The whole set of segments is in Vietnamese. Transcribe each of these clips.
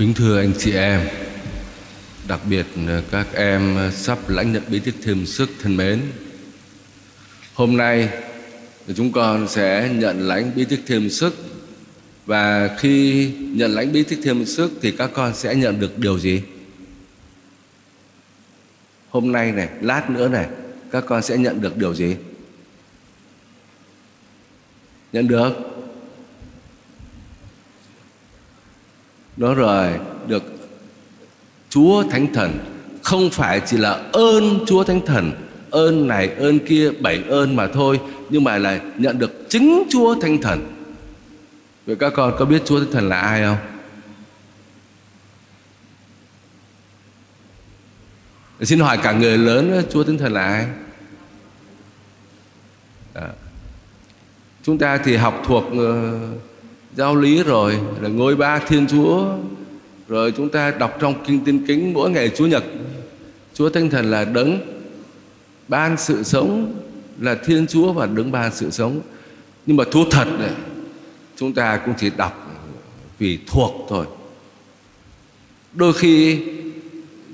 Kính thưa anh chị em, đặc biệt các em sắp lãnh nhận bí tích thêm sức thân mến. Hôm nay chúng con sẽ nhận lãnh bí tích thêm sức và khi nhận lãnh bí tích thêm sức thì các con sẽ nhận được điều gì? Hôm nay này, lát nữa này, các con sẽ nhận được điều gì? Nhận được Đó rồi Được Chúa Thánh Thần Không phải chỉ là ơn Chúa Thánh Thần Ơn này ơn kia bảy ơn mà thôi Nhưng mà là nhận được chính Chúa Thánh Thần Vậy các con có biết Chúa Thánh Thần là ai không? Xin hỏi cả người lớn Chúa Thánh Thần là ai? À. Chúng ta thì học thuộc uh, giáo lý rồi là ngôi ba Thiên Chúa, rồi chúng ta đọc trong kinh tiên kính mỗi ngày Chúa nhật, Chúa Thánh Thần là đấng ban sự sống, là Thiên Chúa và đấng ban sự sống. Nhưng mà thú thật này, chúng ta cũng chỉ đọc vì thuộc thôi. Đôi khi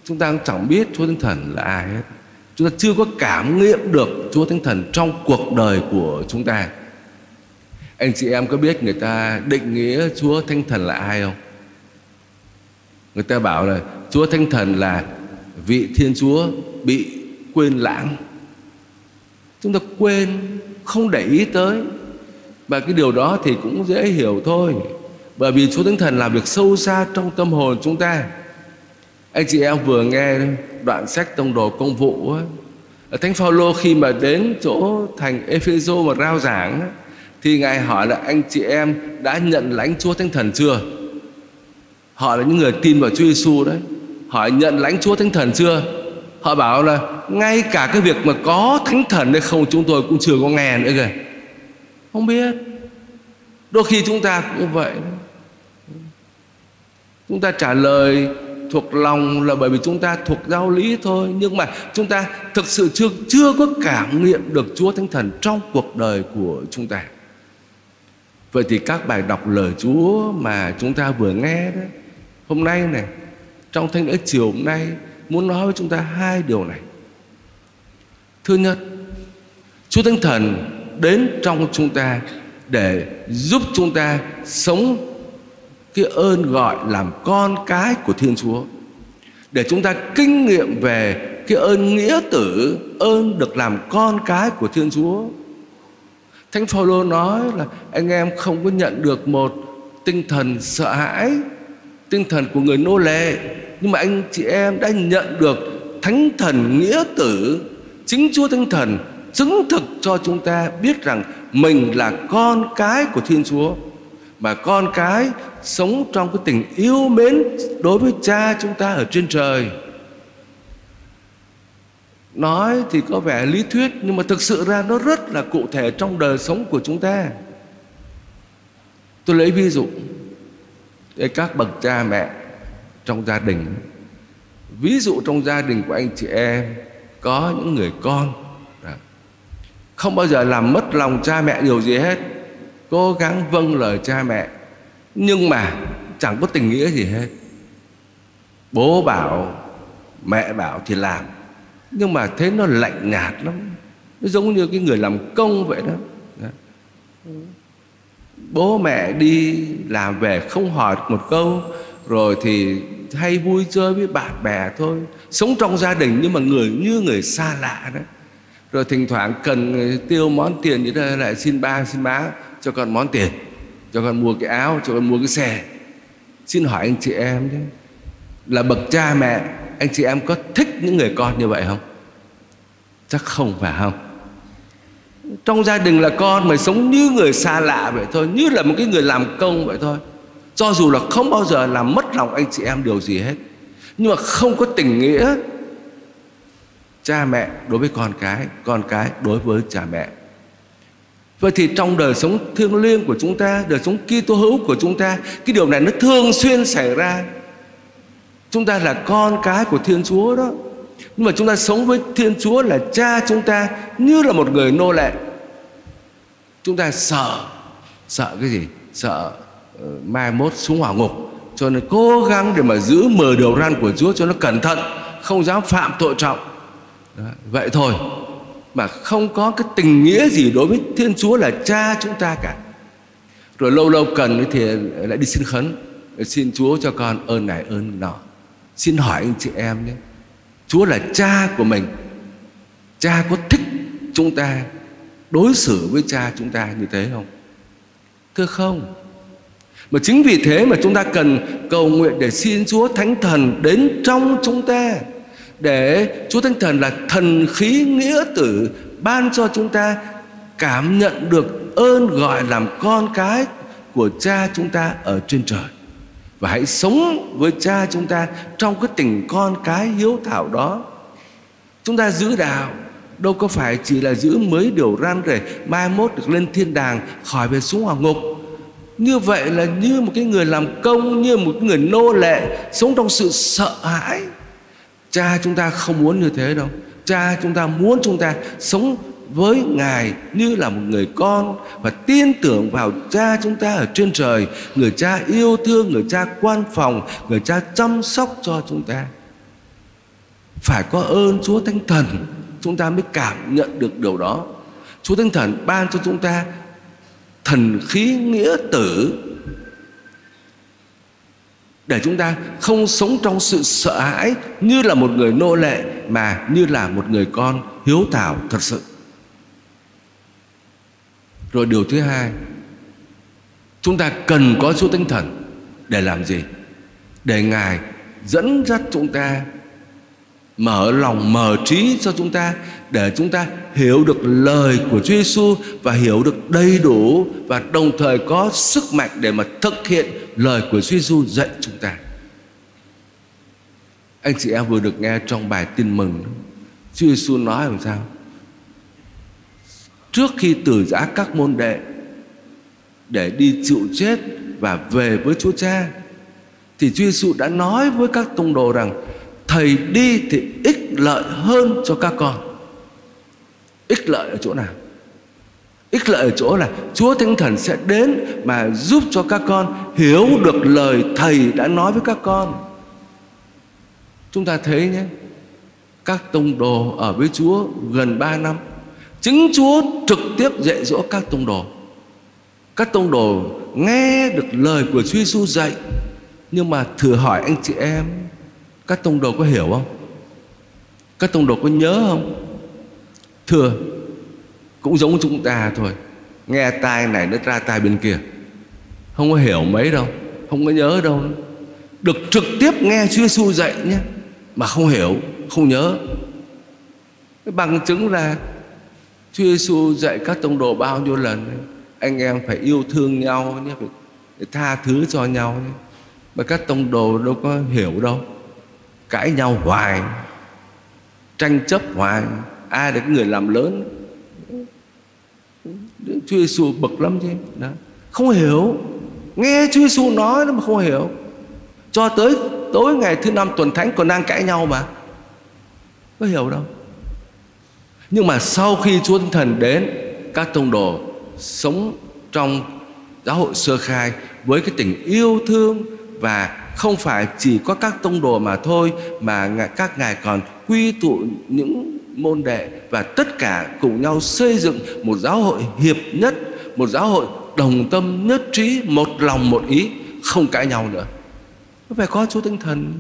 chúng ta cũng chẳng biết Chúa Thánh Thần là ai hết. Chúng ta chưa có cảm nghiệm được Chúa Thánh Thần trong cuộc đời của chúng ta anh chị em có biết người ta định nghĩa Chúa Thánh Thần là ai không? Người ta bảo là Chúa Thánh Thần là vị Thiên Chúa bị quên lãng. Chúng ta quên, không để ý tới. Và cái điều đó thì cũng dễ hiểu thôi. Bởi vì Chúa Thánh Thần làm việc sâu xa trong tâm hồn chúng ta. Anh chị em vừa nghe đoạn sách tông đồ công vụ. Thánh Phaolô khi mà đến chỗ thành Epheso mà rao giảng thì ngài hỏi là, anh chị em đã nhận lãnh Chúa Thánh Thần chưa? Họ là những người tin vào Chúa Giêsu đấy. Hỏi nhận lãnh Chúa Thánh Thần chưa? Họ bảo là, ngay cả cái việc mà có Thánh Thần hay không chúng tôi cũng chưa có nghe nữa kìa. Không biết. Đôi khi chúng ta cũng vậy. Chúng ta trả lời thuộc lòng là bởi vì chúng ta thuộc giáo lý thôi nhưng mà chúng ta thực sự chưa chưa có cảm nghiệm được Chúa Thánh Thần trong cuộc đời của chúng ta. Vậy thì các bài đọc lời Chúa mà chúng ta vừa nghe đó, Hôm nay này, Trong thánh lễ chiều hôm nay, Muốn nói với chúng ta hai điều này. Thứ nhất, Chúa Thánh Thần đến trong chúng ta Để giúp chúng ta sống Cái ơn gọi làm con cái của Thiên Chúa, Để chúng ta kinh nghiệm về Cái ơn nghĩa tử, Ơn được làm con cái của Thiên Chúa. Thánh Phaolô nói là anh em không có nhận được một tinh thần sợ hãi, tinh thần của người nô lệ, nhưng mà anh chị em đã nhận được thánh thần nghĩa tử, chính Chúa Thánh Thần chứng thực cho chúng ta biết rằng mình là con cái của Thiên Chúa. Mà con cái sống trong cái tình yêu mến đối với cha chúng ta ở trên trời nói thì có vẻ lý thuyết, nhưng mà thực sự ra nó rất là cụ thể trong đời sống của chúng ta. Tôi lấy ví dụ để các bậc cha mẹ trong gia đình. Ví dụ trong gia đình của anh chị em, có những người con à, không bao giờ làm mất lòng cha mẹ điều gì hết, cố gắng vâng lời cha mẹ, nhưng mà chẳng có tình nghĩa gì hết. Bố bảo, mẹ bảo thì làm nhưng mà thế nó lạnh nhạt lắm. Nó giống như cái người làm công vậy đó. Bố mẹ đi làm về không hỏi một câu, rồi thì hay vui chơi với bạn bè thôi. Sống trong gia đình nhưng mà người như người xa lạ đó. Rồi thỉnh thoảng cần tiêu món tiền như thế lại xin ba, xin má cho con món tiền, cho con mua cái áo, cho con mua cái xe. Xin hỏi anh chị em chứ là bậc cha mẹ anh chị em có thích những người con như vậy không? Chắc không phải không? Trong gia đình là con mà sống như người xa lạ vậy thôi, như là một cái người làm công vậy thôi. Cho dù là không bao giờ làm mất lòng anh chị em điều gì hết. Nhưng mà không có tình nghĩa. Cha mẹ đối với con cái con cái đối với cha mẹ. Vậy thì trong đời sống thiêng liêng của chúng ta, Đời sống Kitô hữu của chúng ta, Cái điều này nó thường xuyên xảy ra. Chúng ta là con cái của Thiên Chúa đó. Nhưng mà chúng ta sống với Thiên Chúa là cha chúng ta Như là một người nô lệ. Chúng ta sợ Sợ cái gì? Sợ uh, mai mốt xuống hỏa ngục. Cho nên cố gắng để mà giữ mờ điều răn của Chúa cho nó cẩn thận không dám phạm tội trọng. Đó, vậy thôi. Mà không có cái tình nghĩa gì đối với Thiên Chúa là cha chúng ta cả. Rồi lâu lâu cần thì lại đi xin khấn xin Chúa cho con ơn này ơn nọ xin hỏi anh chị em nhé, Chúa là cha của mình, cha có thích chúng ta, đối xử với cha chúng ta như thế không? Thưa không. Mà chính vì thế mà chúng ta cần cầu nguyện để xin Chúa Thánh Thần đến trong chúng ta, để Chúa Thánh Thần là thần khí nghĩa tử ban cho chúng ta cảm nhận được ơn gọi làm con cái của cha chúng ta ở trên trời và hãy sống với cha chúng ta trong cái tình con cái hiếu thảo đó. Chúng ta giữ đạo, đâu có phải chỉ là giữ mới điều răn rể, mai mốt được lên thiên đàng, khỏi về xuống hỏa ngục. Như vậy là như một cái người làm công, như một người nô lệ, sống trong sự sợ hãi. Cha chúng ta không muốn như thế đâu. Cha chúng ta muốn chúng ta sống với ngài như là một người con và tin tưởng vào cha chúng ta ở trên trời. Người cha yêu thương, người cha quan phòng, người cha chăm sóc cho chúng ta. Phải có ơn chúa thánh thần, chúng ta mới cảm nhận được điều đó. Chúa thánh thần ban cho chúng ta thần khí nghĩa tử để chúng ta không sống trong sự sợ hãi như là một người nô lệ mà như là một người con hiếu thảo thật sự rồi điều thứ hai, chúng ta cần có Chúa Tinh Thần để làm gì? Để Ngài dẫn dắt chúng ta, mở lòng, mở trí cho chúng ta, để chúng ta hiểu được lời của Chúa Giêsu và hiểu được đầy đủ và đồng thời có sức mạnh để mà thực hiện lời của Chúa Giêsu dạy chúng ta. Anh chị em vừa được nghe trong bài tin mừng Chúa Giêsu nói làm sao? Trước khi từ giã các môn đệ, để đi chịu chết và về với Chúa Cha, thì Chúa Giêsu đã nói với các tông đồ rằng, thầy đi thì ích lợi hơn cho các con. Ích lợi ở chỗ nào? Ích lợi ở chỗ là chúa thánh thần sẽ đến mà giúp cho các con hiểu được lời thầy đã nói với các con. Chúng ta thấy nhé, các tông đồ ở với chúa gần 3 năm chính chúa trực tiếp dạy dỗ các tông đồ. Các tông đồ nghe được lời của chúa giêsu dạy, nhưng mà thử hỏi anh chị em, các tông đồ có hiểu không? Các tông đồ có nhớ không? Thưa, cũng giống chúng ta thôi. Nghe tai này nó ra tai bên kia. Không có hiểu mấy đâu, không có nhớ đâu. Được trực tiếp nghe Chúa Giêsu dạy nhé, mà không hiểu, không nhớ. Bằng chứng là Chúa Giêsu dạy các tông đồ bao nhiêu lần anh em phải yêu thương nhau nhé phải, phải tha thứ cho nhau nhé mà các tông đồ đâu có hiểu đâu cãi nhau hoài tranh chấp hoài ai là cái người làm lớn. Chúa Giêsu bực lắm chứ đó. không hiểu nghe Chúa Giêsu nói mà không hiểu. Cho tới tối ngày thứ năm tuần thánh còn đang cãi nhau mà có hiểu đâu nhưng mà sau khi Chúa Thánh Thần đến, các tông đồ sống trong giáo hội sơ khai với cái tình yêu thương và không phải chỉ có các tông đồ mà thôi, mà các ngài còn quy tụ những môn đệ và tất cả cùng nhau xây dựng một giáo hội hiệp nhất, một giáo hội đồng tâm nhất trí, một lòng một ý, không cãi nhau nữa. Phải có Chúa Tinh Thần.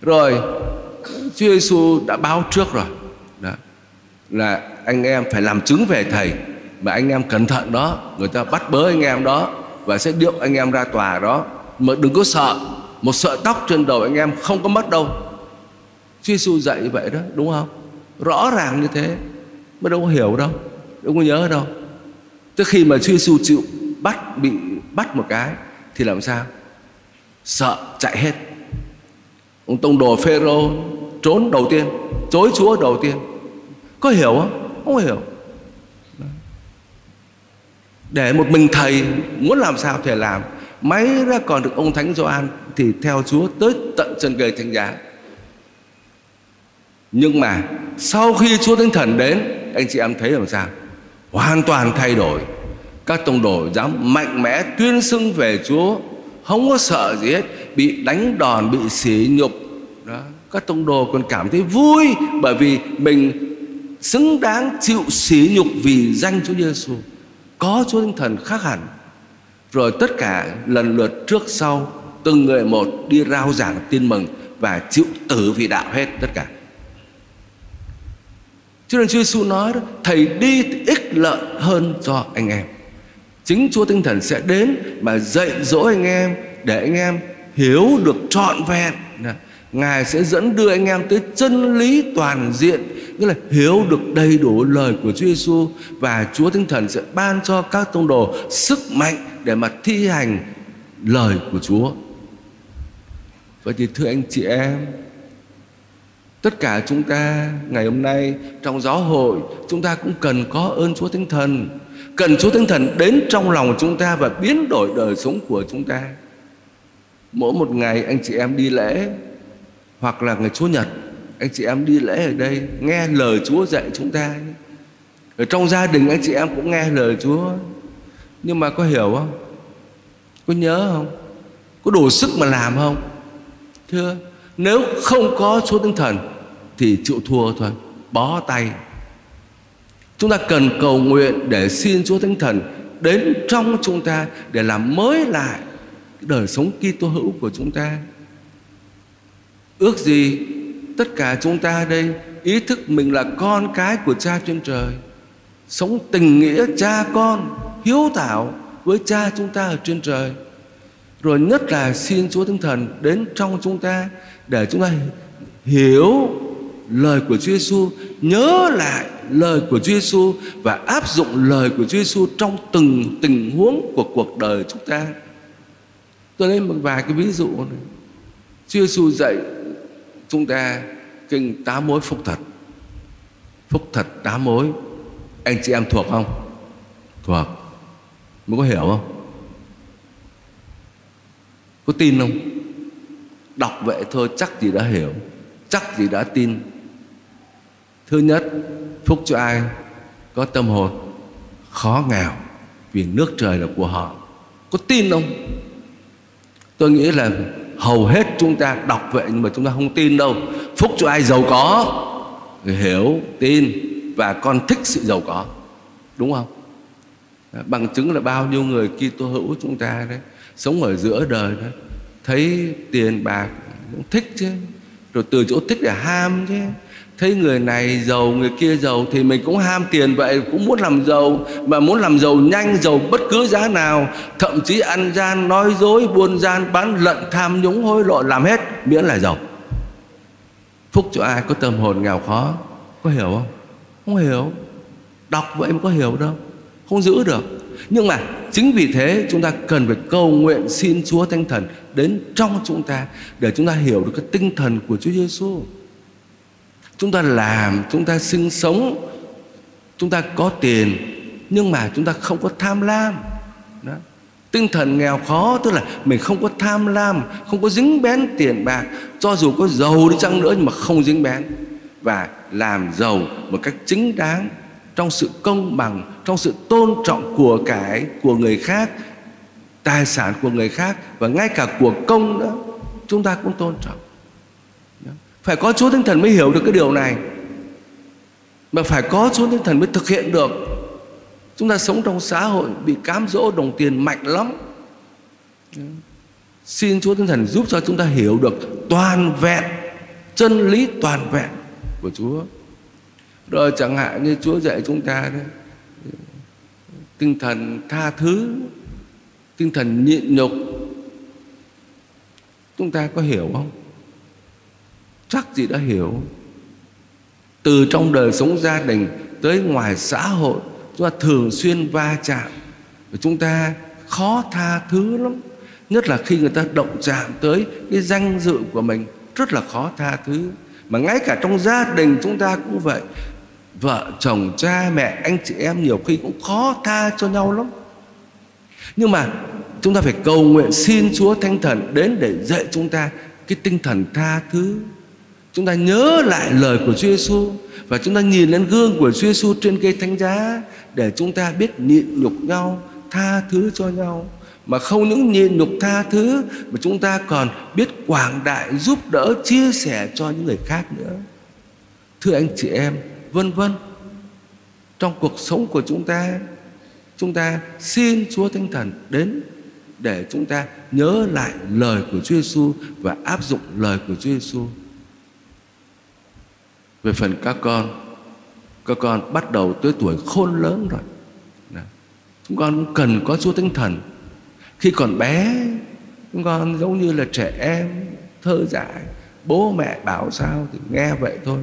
Rồi, Chúa Giêsu đã báo trước rồi. Đó là anh em phải làm chứng về thầy mà anh em cẩn thận đó, người ta bắt bớ anh em đó và sẽ điệu anh em ra tòa đó. Mà đừng có sợ, một sợi tóc trên đầu anh em không có mất đâu. Chúa Giêsu dạy như vậy đó, đúng không? Rõ ràng như thế, mới đâu có hiểu đâu đâu có nhớ đâu. Tức khi mà Chúa Giêsu chịu bắt, bị bắt một cái, thì làm sao? Sợ chạy hết. Ông tông đồ phêrô trốn đầu tiên, chối chúa đầu tiên có hiểu không? Không hiểu. Để một mình thầy muốn làm sao thì làm. Máy ra còn được ông Thánh Gioan Thì theo Chúa tới tận chân cây thánh giá. Nhưng mà Sau khi Chúa Thánh Thần đến, Anh chị em thấy làm sao? Hoàn toàn thay đổi. Các tông đồ dám mạnh mẽ tuyên xưng về Chúa, không có sợ gì hết, bị đánh đòn, bị sỉ nhục. Đó, các tông đồ còn cảm thấy vui bởi vì mình xứng đáng chịu sỉ nhục vì danh Chúa Giêsu có Chúa Thánh Thần khác hẳn rồi tất cả lần lượt trước sau từng người một đi rao giảng tin mừng và chịu tử vì đạo hết tất cả cho nên Chúa Giêsu nói đó, thầy đi ích lợi hơn cho anh em. Chính Chúa Tinh Thần sẽ đến mà dạy dỗ anh em để anh em hiểu được trọn vẹn. Ngài sẽ dẫn đưa anh em tới chân lý toàn diện, nghĩa là hiểu được đầy đủ lời của Chúa Giêsu và Chúa Thánh Thần sẽ ban cho các tông đồ sức mạnh để mà thi hành lời của Chúa. Vậy thì thưa anh chị em, Tất cả chúng ta ngày hôm nay trong giáo hội chúng ta cũng cần có ơn Chúa Thánh Thần. Cần Chúa Thánh Thần đến trong lòng chúng ta và biến đổi đời sống của chúng ta. Mỗi một ngày anh chị em đi lễ hoặc là ngày Chúa Nhật anh chị em đi lễ ở đây nghe lời Chúa dạy chúng ta. Ở trong gia đình anh chị em cũng nghe lời Chúa. Nhưng mà có hiểu không? Có nhớ không? Có đủ sức mà làm không? Thưa, nếu không có Chúa Tinh Thần thì chịu thua thôi bó tay chúng ta cần cầu nguyện để xin Chúa Thánh Thần đến trong chúng ta để làm mới lại đời sống Kitô hữu của chúng ta ước gì tất cả chúng ta đây ý thức mình là con cái của cha trên trời sống tình nghĩa cha con hiếu thảo với cha chúng ta ở trên trời rồi nhất là xin Chúa Thánh Thần đến trong chúng ta để chúng ta hiểu lời của Chúa Giêsu, nhớ lại lời của Chúa Giêsu và áp dụng lời của Chúa Giêsu trong từng tình huống của cuộc đời chúng ta. Tôi lấy một vài cái ví dụ này. Chúa Giêsu dạy chúng ta kinh tám mối phúc thật. Phúc thật tám mối. Anh chị em thuộc không? Thuộc. Mới có hiểu không? Có tin không? Đọc vậy thôi, chắc gì đã hiểu, Chắc gì đã tin Thứ nhất, Phúc cho ai có tâm hồn Khó nghèo Vì nước trời là của họ Có tin không Tôi nghĩ là hầu hết chúng ta đọc vậy Nhưng mà chúng ta không tin đâu. Phúc cho ai giàu có? Hiểu, tin Và con thích sự giàu có. Đúng không? Bằng chứng là bao nhiêu người Kitô hữu chúng ta đấy Sống ở giữa đời đó Thấy tiền bạc cũng thích chứ. Rồi từ chỗ thích để ham chứ thấy người này giàu, người kia giàu thì mình cũng ham tiền vậy, cũng muốn làm giàu. Mà muốn làm giàu nhanh, giàu bất cứ giá nào. Thậm chí ăn gian, nói dối, buôn gian, bán lận, tham nhũng, hối lộ, làm hết, miễn là giàu. Phúc cho ai có tâm hồn nghèo khó? Có hiểu không? Không hiểu. Đọc vậy mà có hiểu đâu. Không giữ được. Nhưng mà chính vì thế chúng ta cần phải cầu nguyện xin Chúa Thánh Thần đến trong chúng ta để chúng ta hiểu được cái tinh thần của Chúa Giêsu chúng ta làm, chúng ta sinh sống, chúng ta có tiền, nhưng mà chúng ta không có tham lam. Đó. tinh thần nghèo khó, tức là mình không có tham lam, không có dính bén tiền bạc. Cho dù có giàu đi chăng nữa nhưng mà không dính bén. Và làm giàu một cách chính đáng trong sự công bằng, trong sự tôn trọng của cải của người khác, tài sản của người khác và ngay cả của công nữa. Chúng ta cũng tôn trọng phải có Chúa Thánh Thần mới hiểu được cái điều này. Mà phải có Chúa Thánh Thần mới thực hiện được. Chúng ta sống trong xã hội bị cám dỗ, đồng tiền mạnh lắm. Xin Chúa Thánh Thần giúp cho chúng ta hiểu được toàn vẹn, Chân lý toàn vẹn của Chúa. Rồi chẳng hạn như Chúa dạy chúng ta đấy Tinh thần tha thứ, Tinh thần nhịn nhục. Chúng ta có hiểu không? Chắc gì đã hiểu. Từ trong đời sống gia đình tới ngoài xã hội, chúng ta thường xuyên va chạm. Và chúng ta khó tha thứ lắm. Nhất là khi người ta động chạm tới cái danh dự của mình, rất là khó tha thứ. Mà ngay cả trong gia đình chúng ta cũng vậy. Vợ, chồng, cha, mẹ, anh chị em nhiều khi cũng khó tha cho nhau lắm. Nhưng mà chúng ta phải cầu nguyện xin Chúa Thánh Thần đến để dạy chúng ta cái tinh thần tha thứ. Chúng ta nhớ lại lời của Chúa Giêsu và chúng ta nhìn lên gương của Chúa Giêsu trên cây thánh giá để chúng ta biết nhịn nhục nhau, tha thứ cho nhau mà không những nhịn nhục tha thứ mà chúng ta còn biết quảng đại giúp đỡ chia sẻ cho những người khác nữa thưa anh chị em vân vân trong cuộc sống của chúng ta chúng ta xin Chúa Thánh Thần đến để chúng ta nhớ lại lời của Chúa Giêsu và áp dụng lời của Chúa Giêsu. Về phần các con, các con bắt đầu tới tuổi khôn lớn rồi. Chúng con cũng cần có Chúa Thánh Thần. Khi còn bé, chúng con giống như là trẻ em thơ dại, bố mẹ bảo sao thì nghe vậy thôi.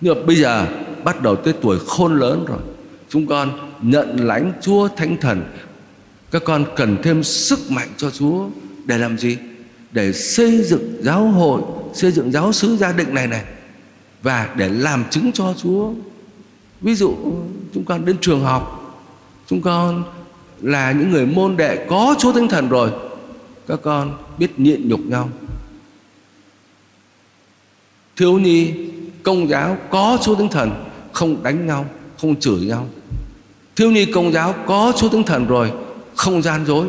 Nhưng mà bây giờ bắt đầu tới tuổi khôn lớn rồi chúng con nhận lãnh Chúa Thánh Thần các con cần thêm sức mạnh cho Chúa để làm gì để xây dựng giáo hội xây dựng giáo sứ gia định này này và để làm chứng cho Chúa. Ví dụ, chúng con đến trường học, chúng con là những người môn đệ có Chúa Thánh Thần rồi, các con biết nhịn nhục nhau. Thiếu nhi, công giáo có Chúa Thánh Thần, không đánh nhau, không chửi nhau. Thiếu nhi, công giáo có Chúa Thánh Thần rồi, không gian dối,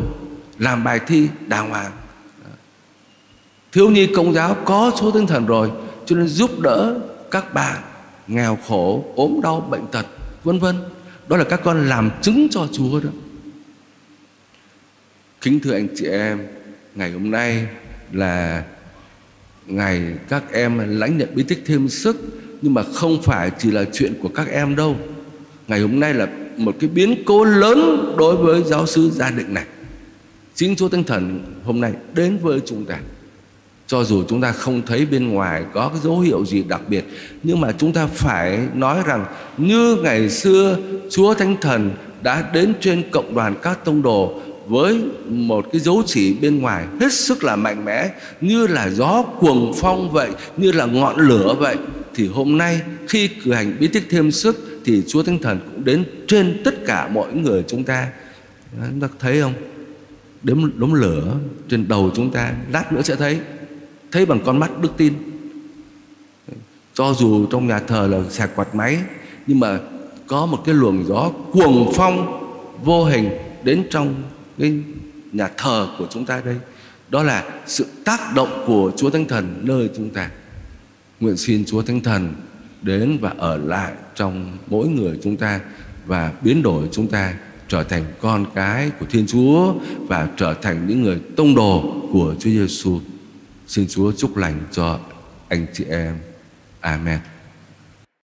làm bài thi đàng hoàng. Thiếu nhi, công giáo có Chúa Thánh Thần rồi, cho nên giúp đỡ các bạn nghèo khổ, ốm đau, bệnh tật, vân vân. Đó là các con làm chứng cho Chúa đó. Kính thưa anh chị em, ngày hôm nay là ngày các em lãnh nhận bí tích thêm sức, nhưng mà không phải chỉ là chuyện của các em đâu. Ngày hôm nay là một cái biến cố lớn đối với giáo sư gia định này. Chính chúa tinh thần hôm nay đến với chúng ta cho dù chúng ta không thấy bên ngoài có cái dấu hiệu gì đặc biệt, nhưng mà chúng ta phải nói rằng như ngày xưa chúa thánh thần đã đến trên cộng đoàn các tông đồ với một cái dấu chỉ bên ngoài hết sức là mạnh mẽ, như là gió cuồng phong vậy, như là ngọn lửa vậy, thì hôm nay khi cử hành bí tích thêm sức thì Chúa Thánh Thần cũng đến trên tất cả mọi người chúng ta. Chúng ta thấy không? Đếm, đống lửa trên đầu chúng ta, lát nữa sẽ thấy thấy bằng con mắt đức tin. Cho dù trong nhà thờ là sạc quạt máy, nhưng mà có một cái luồng gió cuồng phong, vô hình đến trong cái nhà thờ của chúng ta đây. Đó là sự tác động của Chúa Thánh Thần nơi chúng ta. Nguyện xin Chúa Thánh Thần đến và ở lại trong mỗi người chúng ta và biến đổi chúng ta trở thành con cái của Thiên Chúa và trở thành những người tông đồ của Chúa Giêsu. Xin Chúa chúc lành cho anh chị em. Amen.